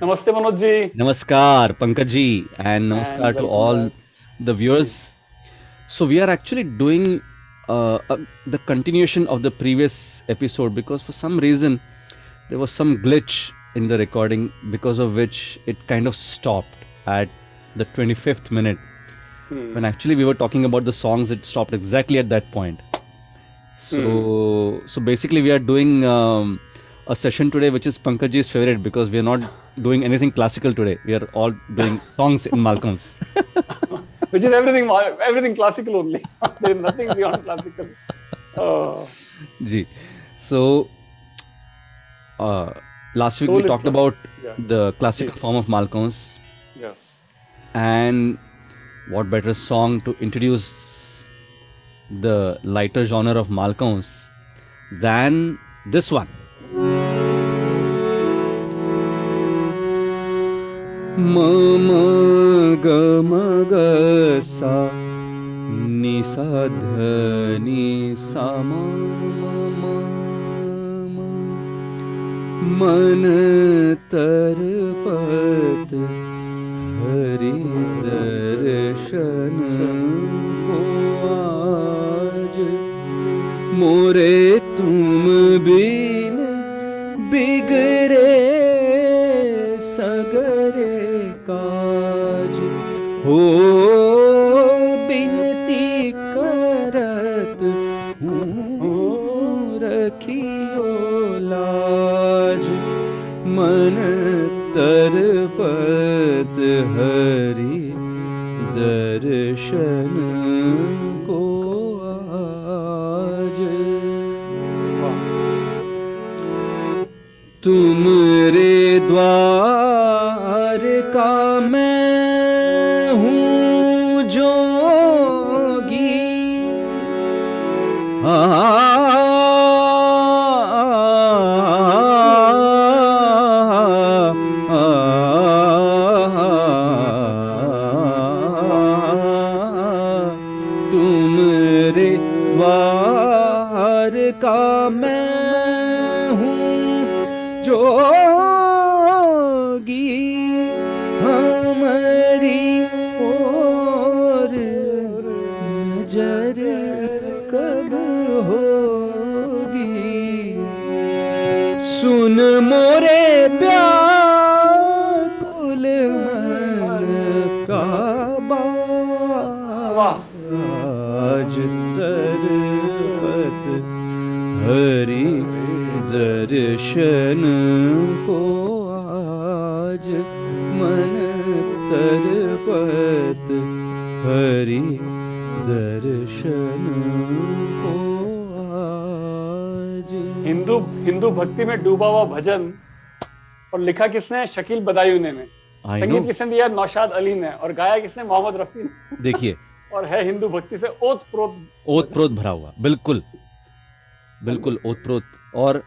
Namaste, Manoj ji. Namaskar, Pankaj ji, and namaskar to all the viewers. So we are actually doing uh, uh, the continuation of the previous episode because for some reason there was some glitch in the recording because of which it kind of stopped at the 25th minute. When actually we were talking about the songs, it stopped exactly at that point. So, so basically we are doing um, a session today which is Pankajji's favorite because we are not doing anything classical today. We are all doing songs in Malcolms. Which is everything, everything classical only. there is nothing beyond classical. Oh. Ji. So, uh, last week Soul we talked classic. about Yeah. the classical Ji. form of Malcolms Yes. and what better song to introduce the lighter genre of Malcolms than this one. मम गमगसा सा सम मन तर्पद हरिदर्शन आज। मोरे तुम भी हरि दर्शन को आज। तुम रे द्वार जोगी हमारी ओर नज़र कब होगी? सुन मोरे व्याकुल दर्शन को आज मन तरपत हरि दर्शन को आज। हिंदू हिंदू भक्ति में डूबा हुआ भजन और लिखा किसने? शकील बदायूने ने। संगीत किसने दिया? नौशाद अली ने। और गाया किसने? मोहम्मद रफी ने। देखिए। और है हिंदू भक्ति से ओत प्रोत ओत प्रोत भरा हुआ। बिल्कुल। बिल्कुल ओत प्रोत और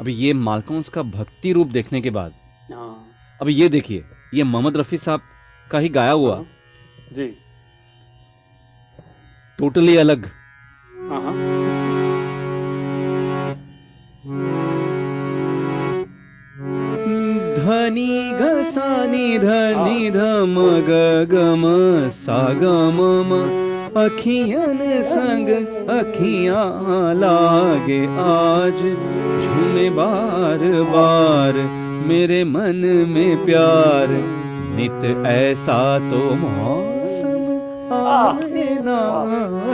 अभी ये मालकौंस का भक्ति रूप देखने के बाद हाँ। अभी ये देखिए ये मोहम्मद रफी साहब का ही गाया हुआ। जी। टोटली अलग। हाँ हाँ। धनी घसानी धनी धम ग गम सा गम अखियन संग अखियाँ लागे आज। झूमे बार बार मेरे मन में प्यार। नित ऐसा तो मौसम आए ना।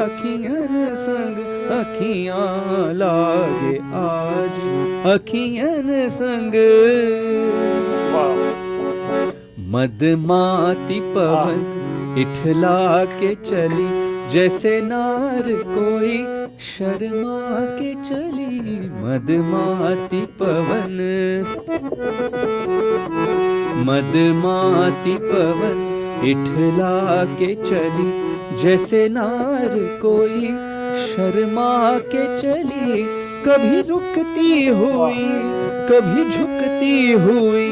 अखियन संग अखियाँ लागे आज। अखियन संग मदमाती पवन इठला के चली, जैसे नार कोई शर्मा के चली, मदमाती पवन। मदमाती पवन इठला के चली, जैसे नार कोई शर्मा के चली, कभी रुकती हुई, कभी झुकती हुई,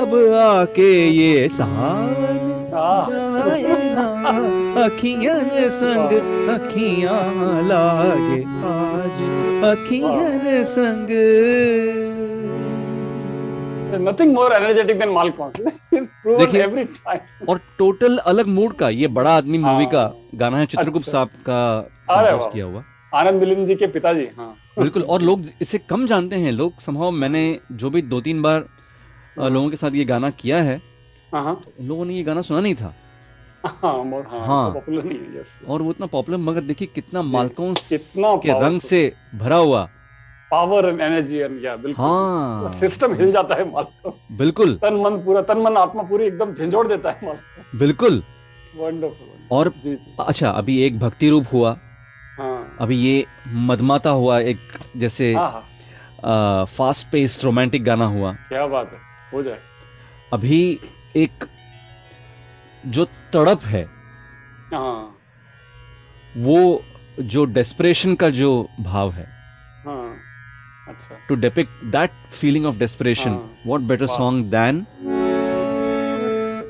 अब आके ये सान आह। जाए अखियन संग अखियाँ लागे आज अखियन संग nothing more energetic than proven देखिए- एवरी टाइम और टोटल अलग मूड का ये बड़ा आदमी मूवी हाँ। का गाना है चित्रगुप्त अच्छा। साहब का वाह। किया हुआ आनंद मिलिंद जी के पिताजी हाँ बिल्कुल और लोग इसे कम जानते हैं लोग संभव मैंने जो भी दो तीन बार लोगों के साथ ये गाना किया है हाँ। हाँ लोगों ने ये गाना सुना नहीं था। हाँ हाँ, हाँ। नहीं है और वो इतना पॉपुलर मगर देखिए कितना जी, मालकोंस कितना के रंग से भरा हुआ। पावर एंड एनर्जी एंड या बिल्कुल। हाँ। सिस्टम हिल जाता है मालकॉम बिल्कुल। तन मन पूरा तन मन आत्मा पूरी एकदम झंझोड़ देता है मालकॉम बिल्कुल। वंडरफुल और जी जी। अच्छा अभी एक भक्ति रूप हुआ। हाँ। अभी ये मदमाता हुआ एक जैसे फास्ट पेस्ड रोमांटिक गाना हुआ। क्या बात है हो जाए। अभी एक जो तड़प है हाँ वो जो डेस्परेशन का जो भाव है हाँ अच्छा to that feeling of desperation हाँ. what better Wow. song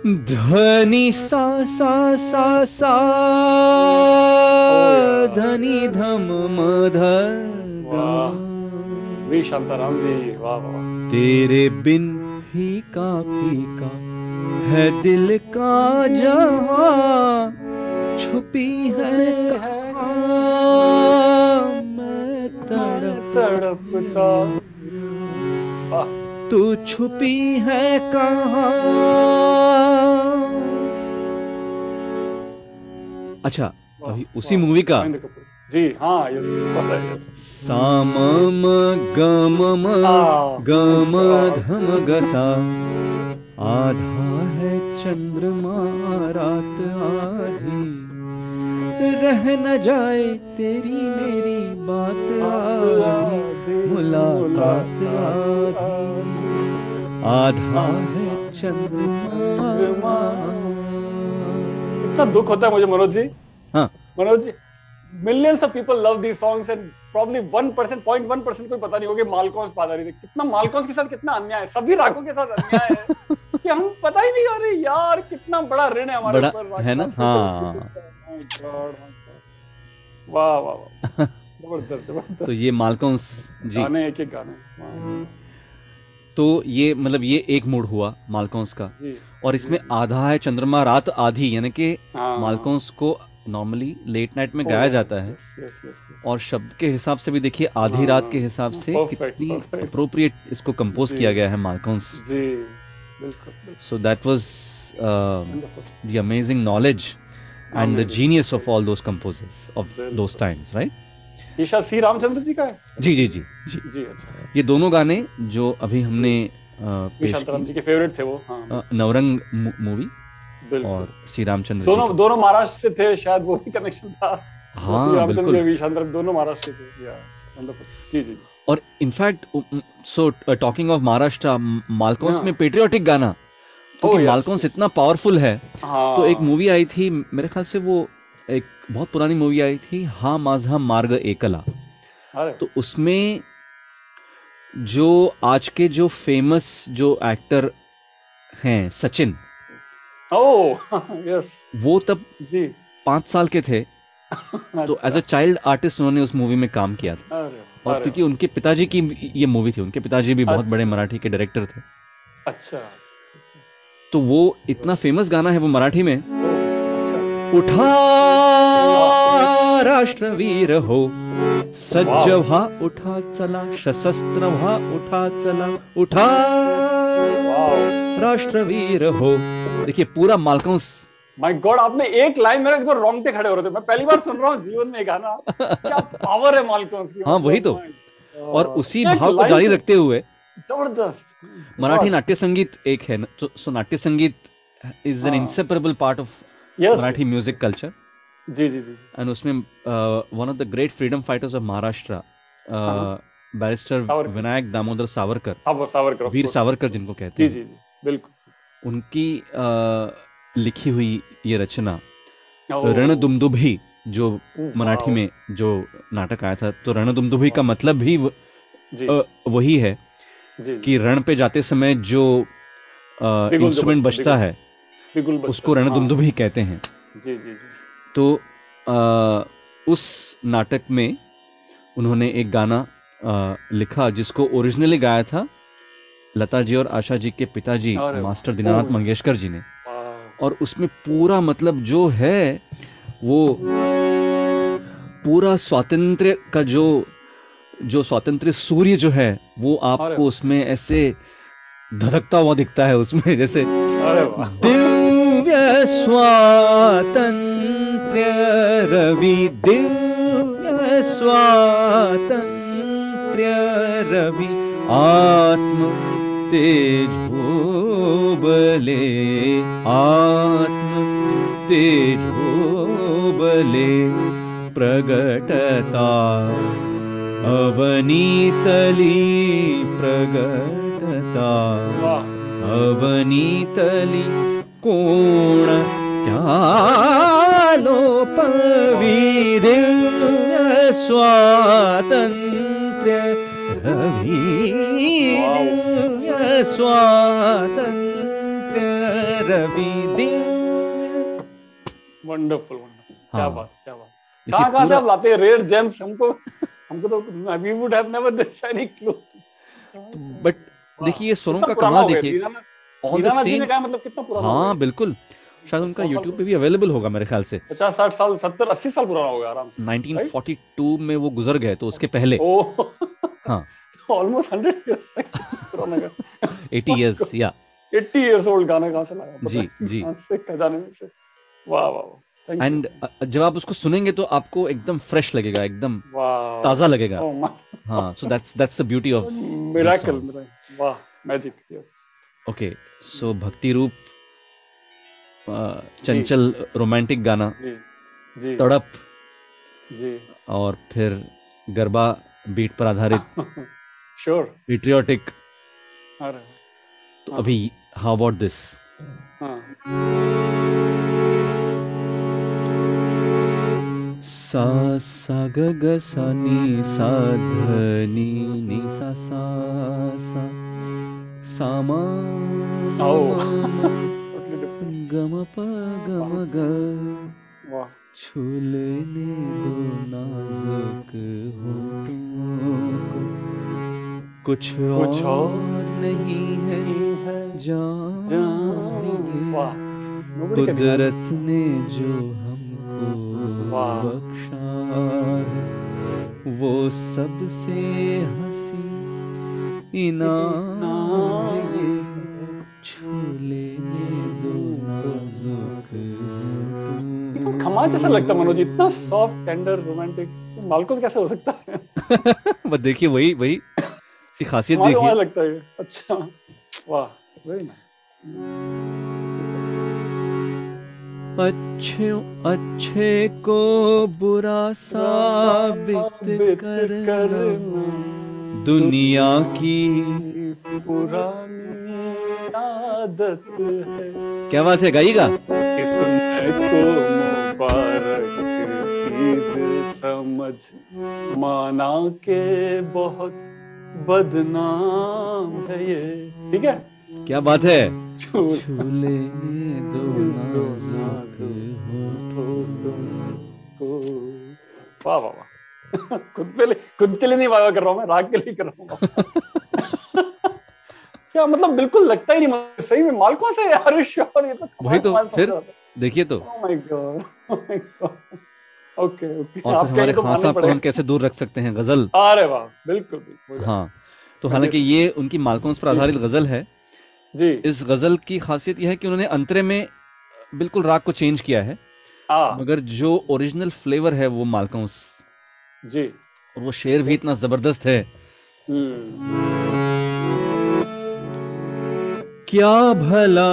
धनी सा सा सा सा yeah. धनी धम मध वी शांताराम जी वाह वाह वाह। तेरे बिन फीका फीका है दिल का जहाँ छुपी है कहाँ मैं तड़प तड़पता। तू छुपी है कहा? अच्छा अभी उसी मूवी का? जी हाँ यस साम म गम म हाँ। गम धम गसा आधा चंद्रमा रात आधी। रह न जाए तेरी मेरी बात आधी मुलाकात आधी। आधा है चंद्रमा। इतना दुख होता है मुझे मनोज जी। हाँ। Manoj ji millions of people love these songs and probably 1% 0.1 percent कोई पता नहीं होगा मालकॉन्स पा रही थी कितना मालकॉन्स के साथ कितना अन्याय है? सभी रागों के साथ अन्याय है। कि हम पता ही नहीं अरे यार कितना बड़ा ऋण है हमारे ऊपर है ना? हाँ। वाह वाह वाह। ज़बरदस्त ज़बरदस्त। तो ये मालकॉन्स जी। गाने एक एक गाने। तो ये मतलब ये एक मूड हुआ मालकॉन्स का। और इसमें आधा है चंद्रमा रात आधी यानी कि हाँ। मालकॉन्स को नॉर्मली लेट नाइट में Oh, गाया जाता है। yes, yes, yes. और शब्द के हिसाब से भी देखिए आधी हाँ, रात के हिसाब से perfect, कितनी. अप्रोप्रिएट इसको कंपोज किया गया है मालकॉन्स जी। बिल्कुल so that was wonderful. the amazing knowledge and the genius of all those composers of those times right? ये शायद सी रामचंद्र जी का है? जी जी जी जी। जी अच्छा। ये दोनों गाने जो अभी हमने शांताराम जी के फेवरेट थे वो हाँ। नवरंग मूवी और श्री रामचंद्र दोनों दोनों महाराष्ट्र से थे शायद वो भी कनेक्शन था। हाँ, बिल्कुल। दोनों महाराष्ट्र से थे। जी जी। और in fact so talking of Maharashtra Malkauns. में पेट्रियोटिक गाना क्योंकि मालकॉन्स इतना पावरफुल है हाँ। तो एक मूवी आई थी मेरे ख्याल से वो एक बहुत पुरानी मूवी आई थी हाँ माझा मार्ग एकला। तो उसमें जो आज के जो फ़ेमस जो एक्टर हैं सचिन। ओह यस वो तब जी। पाँच साल के थे। तो एज अ चाइल्ड आर्टिस्ट उन्होंने उस मूवी में काम किया था। अरे। और क्योंकि उनके पिताजी की ये मूवी थी उनके पिताजी भी बहुत अच्छा। बड़े मराठी के डायरेक्टर थे। अच्छा अच्छा, तो वो इतना फ़ेमस गाना है वो मराठी में अच्छा। उठा राष्ट्रवीर हो सज्ज व्हा। उठा चला सशस्त्र व्हा उठा चला उठा राष्ट्रवीर हो। देखिए पूरा मालकंस माय गॉड आपने एक लाइन मेरे एकदम रोंगटे खड़े हो रहे थे। मैं पहली बार सुन रहा हूँ जीवन में गाना। क्या पावर है मालकॉन्स की। हाँ, वही तो। और उसी भाव को जारी रखते हुए ज़बरदस्त। मराठी नाट्य संगीत एक है न- तो सो नाट्य संगीत इज़ एन हाँ। Inseparable part of Marathi music culture जी जी जी एंड उसमें one of the great freedom fighters of Maharashtra हाँ। बैरिस्टर विनायक दामोदर सावरकर सावरकर वीर सावरकर जिनको कहते हैं। जी जी बिल्कुल। उनकी अ, लिखी हुई ये रचना रण रणदुमदुभी जो मराठी में जो नाटक आया था तो रण दुमदुभी का मतलब भी व- अ, वही है कि रण पे जाते समय जो इंस्ट्रूमेंट बजता, है उसको रण दुमदुभी कहते हैं। हाँ, जी जी जी। तो उस नाटक में उन्होंने एक गाना अ, लिखा जिसको ओरिजिनली गाया था लता जी और आशा जी के पिताजी मास्टर दीनानाथ मंगेशकर जी ने। और उसमें पूरा मतलब जो है वो पूरा स्वातंत्र्य का जो जो स्वातंत्र्य सूर्य जो है वो आपको उसमें ऐसे धधकता हुआ दिखता है उसमें जैसे दिव्य स्वातंत्र्य रवि दिव्य स्वातंत्र्य रवि आत्म तेजोबले आत्म तेजोबले प्रगटता अवनीतली प्रगटता अवनीतली कोण त्यालोपवी दिव्य रवि दिव्य स्वातंत्र्य रवि दिव्य वंडरफुल वंडरफुल क्या। बात क्या बात। कहाँ कहाँ से आप लाते हैं रेयर जेम्स हमको हमको तो we would have never this any clue but देखिए ये स्वरों का कमाल देखिए। ऑन द सेम मतलब कितना पुराना हाँ बिल्कुल। शायद उनका यूट्यूब पे भी अवेलेबल होगा मेरे ख्याल से। पचास साठ साल सत्तर अस्सी साल पुराना हो गया आराम से। 1942 में वो गुजर गए तो उसके पहले। हाँ। ऑलमोस्ट हंड्रेड इयर्स पुराना का 80 इयर्स या 80 इयर्स ओल्ड गाना कहाँ से लाया जी, जी। से खजाने में से। वाह वाह एंड जब आप उसको सुनेंगे तो आपको एकदम फ्रेश लगेगा एकदम ताज़ा लगेगा। ओह हाँ so that's that's the beauty of miracle वाह मैजिक यस ओके सो भक्ति रूप चंचल रोमांटिक गाना जी जी। तड़प जी। और फिर गरबा बीट पर आधारित। श्योर पेट्रियोटिक तो हाँ। अभी हाउ अबाउट दिस सा सा ग ग सा नी सा ध नी नी सा सा सा। सा मा. ग म प ग म ग। वाह। छूलेने दो नाजुक कुछ कुछ और नहीं है। जान. कुदरत ने जो हमको बख्शा वो सबसे हँसी इनाम छू लेने दो नाजुक तो खमाज जैसा लगता मनोज। इतना सॉफ्ट टेंडर रोमांटिक मालकोस कैसे हो सकता है? बस देखिए वही वही इसकी खासियत देखिए। लगता है। अच्छा। वाह वेरी नाइस अच्छे अच्छे को बुरा साबित करना। दुनिया की पुरानी आदत है। क्या बात है गाइएगा इसमें को मुबारक चीज़ समझ। माना के बहुत बदनाम है ये। ठीक है? क्या बात है? छू दो वाह वाह वाह। खुद पे खुद के लिए नहीं वाह कर रहा हूँ मैं राग के लिए कर रहा हूँ। क्या मतलब बिल्कुल लगता ही नहीं सही में माल कौन सा है यार? ये तो वही तो, फिर? देखिए तो। Oh my god. Oh my god. Okay okay और फिर हमारे खान साहब को हम कैसे दूर रख सकते हैं गज़ल? अरे वाह बिल्कुल बिल्कुल। हाँ तो हालाँकि ये उनकी मालकोंस पर आधारित गज़ल है। जी। इस गज़ल की खासियत यह है कि उन्होंने अंतरे में बिल्कुल राग को चेंज किया है। हाँ। मगर जो ओरिजिनल फ्लेवर है वो मालकोंस जी। और वो शेर भी इतना ज़बरदस्त है। हम्म। क्या भला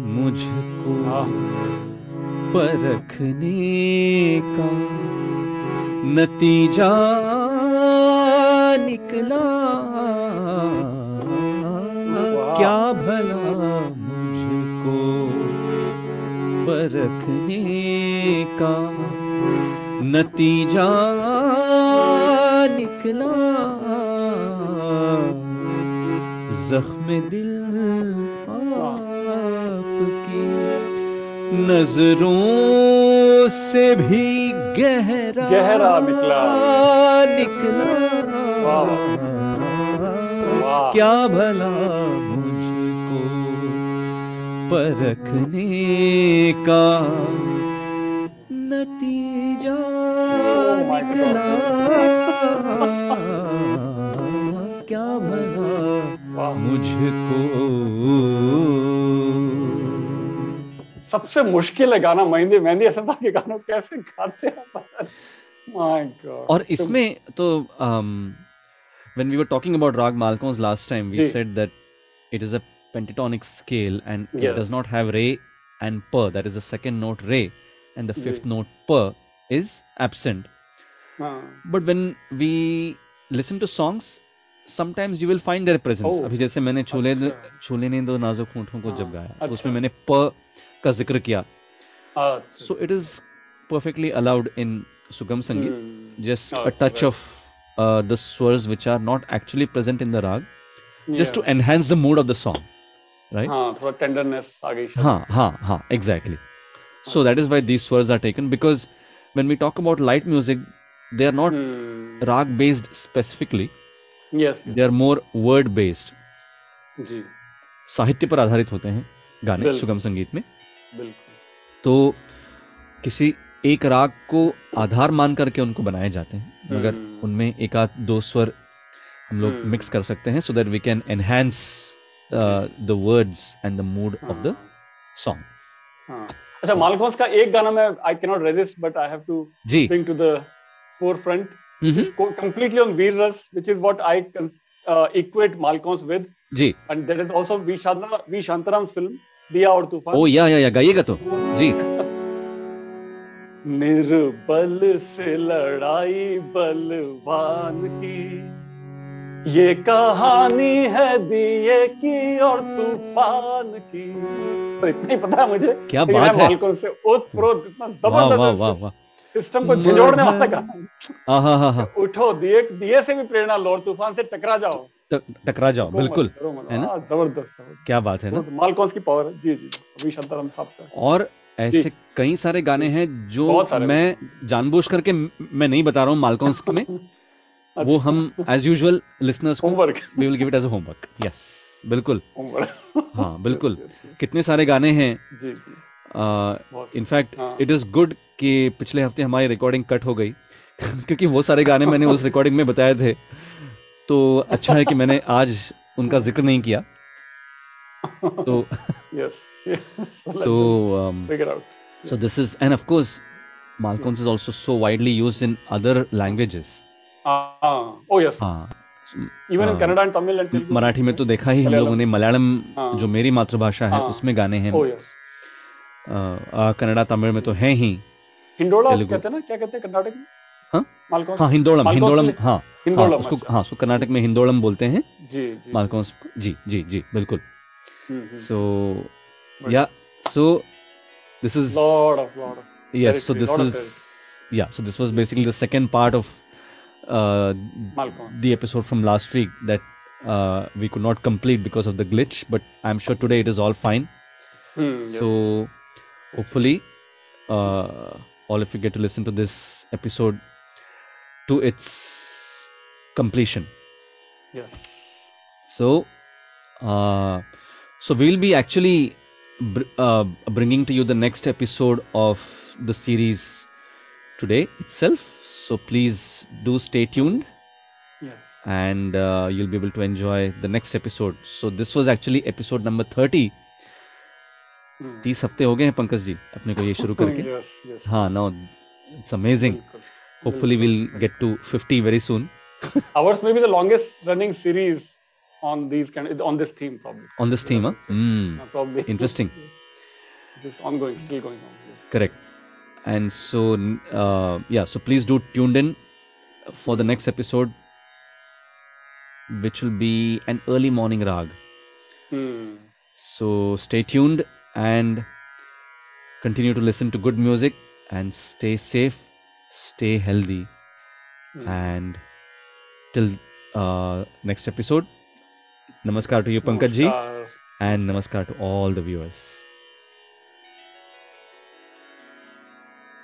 मुझको हाँ। परखने का नतीजा निकला। क्या भला मुझको परखने का नतीजा निकला। जख्म दिल नज़रों से भी गहरा गहरा निकला। निकला। क्या भला मुझको परखने का नतीजा Oh निकला। क्या भला मुझको सबसे मुश्किल है गाना मेहंदी मेहंदी हसन के गानों कैसे गाते हैं माय गॉड और इसमें तो um, when we were talking about Rag Malkons last time, we ji. said that it is a pentatonic scale and yes. it does not have re and per. That is the second note re, and the ji. fifth note per is absent. हाँ But when we listen to songs, sometimes you will find their presence. Oh, अभी जैसे मैंने छोले अच्छा। छोले ने दो नाजुक होंठों को जब हाँ, गाया अच्छा। उसमें मैंने प का ज़िक्र किया। So it is perfectly allowed in sugam sangeet just a touch of the swars which are not actually present in the raga just to enhance the mood of the song right थोड़ा tenderness हाँ हाँ हाँ exactly so that is why these swars are taken because when we talk about light music they are not raga based specifically they are more word based जी। साहित्य पर आधारित होते हैं गाने सुगम संगीत में। बिल्कुल तो किसी एक राग को आधार मान करके उनको बनाए जाते हैं मगर हम्म। उनमें एक आध दो स्वर हम लोग हम्म। मिक्स कर सकते हैं so that we can enhance the words and the mood of the song अच्छा मालकोंस का एक गाना मैं I can not resist but I have to ji bring to the forefront which हम्म, is co- completely on Veer Ras, which is what I cons- uh, equate Malcolm's with, जी and that is also V. Shantara, v. Shantaram's film Diya और तूफ़ान. ओ या या या गाइएगा तो। जी। निर्बल से लड़ाई बलवान की। ये कहानी है दिए की और तूफ़ान की। तो इतना ही पता है मुझे क्या बात है। मालकों से ओत प्रोत इतना वाह वाह वाह ज़बरदस्त वाह। सिस्टम को झिझोड़ने वाला गाना उठो दिए दिए से भी प्रेरणा लो और तूफ़ान से टकरा जाओ। टकरा जाओ बिल्कुल है ना? हाँ, ज़बरदस्त। क्या बात है ना? मालकोंस की पावर जी जी अभी शांताराम साहब का। और ऐसे कई सारे गाने हैं जो मैं जानबूझ करके मैं नहीं बता रहा हूँ मालकॉन्स में। वो अच्छा। हम एज यूजुअल लिसनर्स को we will give it as a homework yes बिल्कुल। हाँ बिल्कुल। कितने सारे गाने हैं। जी जी। In fact. It is good कि पिछले हफ़्ते हमारी रिकॉर्डिंग कट हो गई। क्योंकि वो सारे गाने मैंने उस रिकॉर्डिंग में बताए थे। तो अच्छा है कि मैंने आज उनका ज़िक्र नहीं किया। तो out so this is and of course Malcolms is also so widely used in other languages. Oh yes हाँ even in. Kannada and Tamil and Telugu Marathi में तो देखा ही हम लोगों ने मलयालम हाँ। जो मेरी मातृभाषा है हाँ। उसमें गाने हैं। कन्नड़ा तमिल में तो है ही। हिंडोला कहते हैं ना क्या कहते हैं कर्नाटक में हाँ? मालकोंस हाँ। हिंदोलम हाँ, उसको हाँ कर्नाटक में हिंदोलम बोलते हैं। जी जी मालकोस जी। जी जी बिल्कुल। So yeah so this is lord of lord yes so this is yeah so this was basically the second part of the episode from last week that we could not complete because of the glitch but I am sure today it is all fine so hopefully all if uh, you get to listen to this episode to its completion yes so uh, so we'll be actually br- uh, bringing to you the next episode of the series today itself so please do stay tuned yes and uh, you'll be able to enjoy the next episode so this was actually episode number 30 तीस हफ्ते हो गए हैं पंकज जी अपने को ये शुरू करके यस यस हाँ no it's amazing hopefully will get to 50 very soon ours may be the longest running series on these kind of, on this theme probably on this theme huh? mm, probably Interesting. this ongoing still going on yes. correct and so uh, yeah so please do tuned in for the next episode which will be an early morning rag Hmm. so stay tuned and continue to listen to good music and stay safe stay healthy Hmm. and till uh, next episode namaskar to you pankaj ji and namaskar to all the viewers